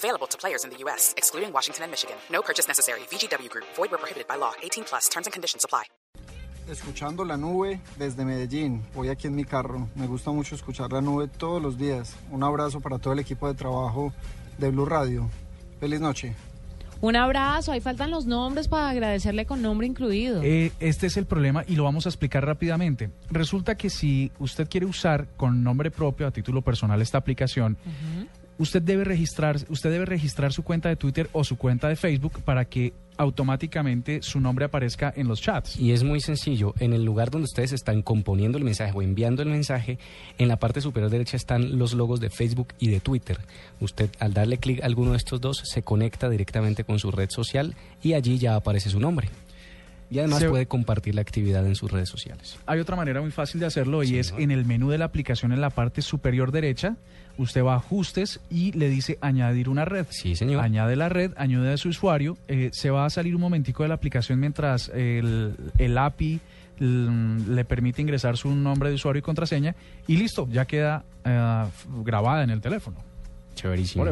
Available to players in the U.S., excluding Washington and Michigan. No purchase necessary. VGW Group. Void where prohibited by law. 18 plus. Terms and conditions apply. Escuchando la nube desde Medellín. Voy aquí en mi carro. Me gusta mucho escuchar la nube todos los días. Un abrazo para todo el equipo de trabajo de Blue Radio. Feliz noche. Un abrazo, ahí faltan los nombres para agradecerle con nombre incluido. Eh, este es el problema y lo vamos a explicar rápidamente. Resulta que si usted quiere usar con nombre propio a título personal esta aplicación, usted debe registrar, usted debe registrar su cuenta de Twitter o su cuenta de Facebook para que automáticamente su nombre aparezca en los chats. Y es muy sencillo. En el lugar donde ustedes están componiendo el mensaje o enviando el mensaje, en la parte superior derecha están los logos de Facebook y de Twitter. Usted al darle clic a alguno de estos dos se conecta directamente con su red social y allí ya aparece su nombre. Y además Se- puede compartir la actividad en sus redes sociales. Hay otra manera muy fácil de hacerlo y Sí, es ¿no? en el menú de la aplicación en la parte superior derecha. Usted va a ajustes y le dice añadir una red. Sí, señor. Añade la red, añade a su usuario. eh, se va a salir un momentico de la aplicación mientras el, el API l- le permite ingresar su nombre de usuario y contraseña y listo, ya queda eh, grabada en el teléfono. Chéverísimo.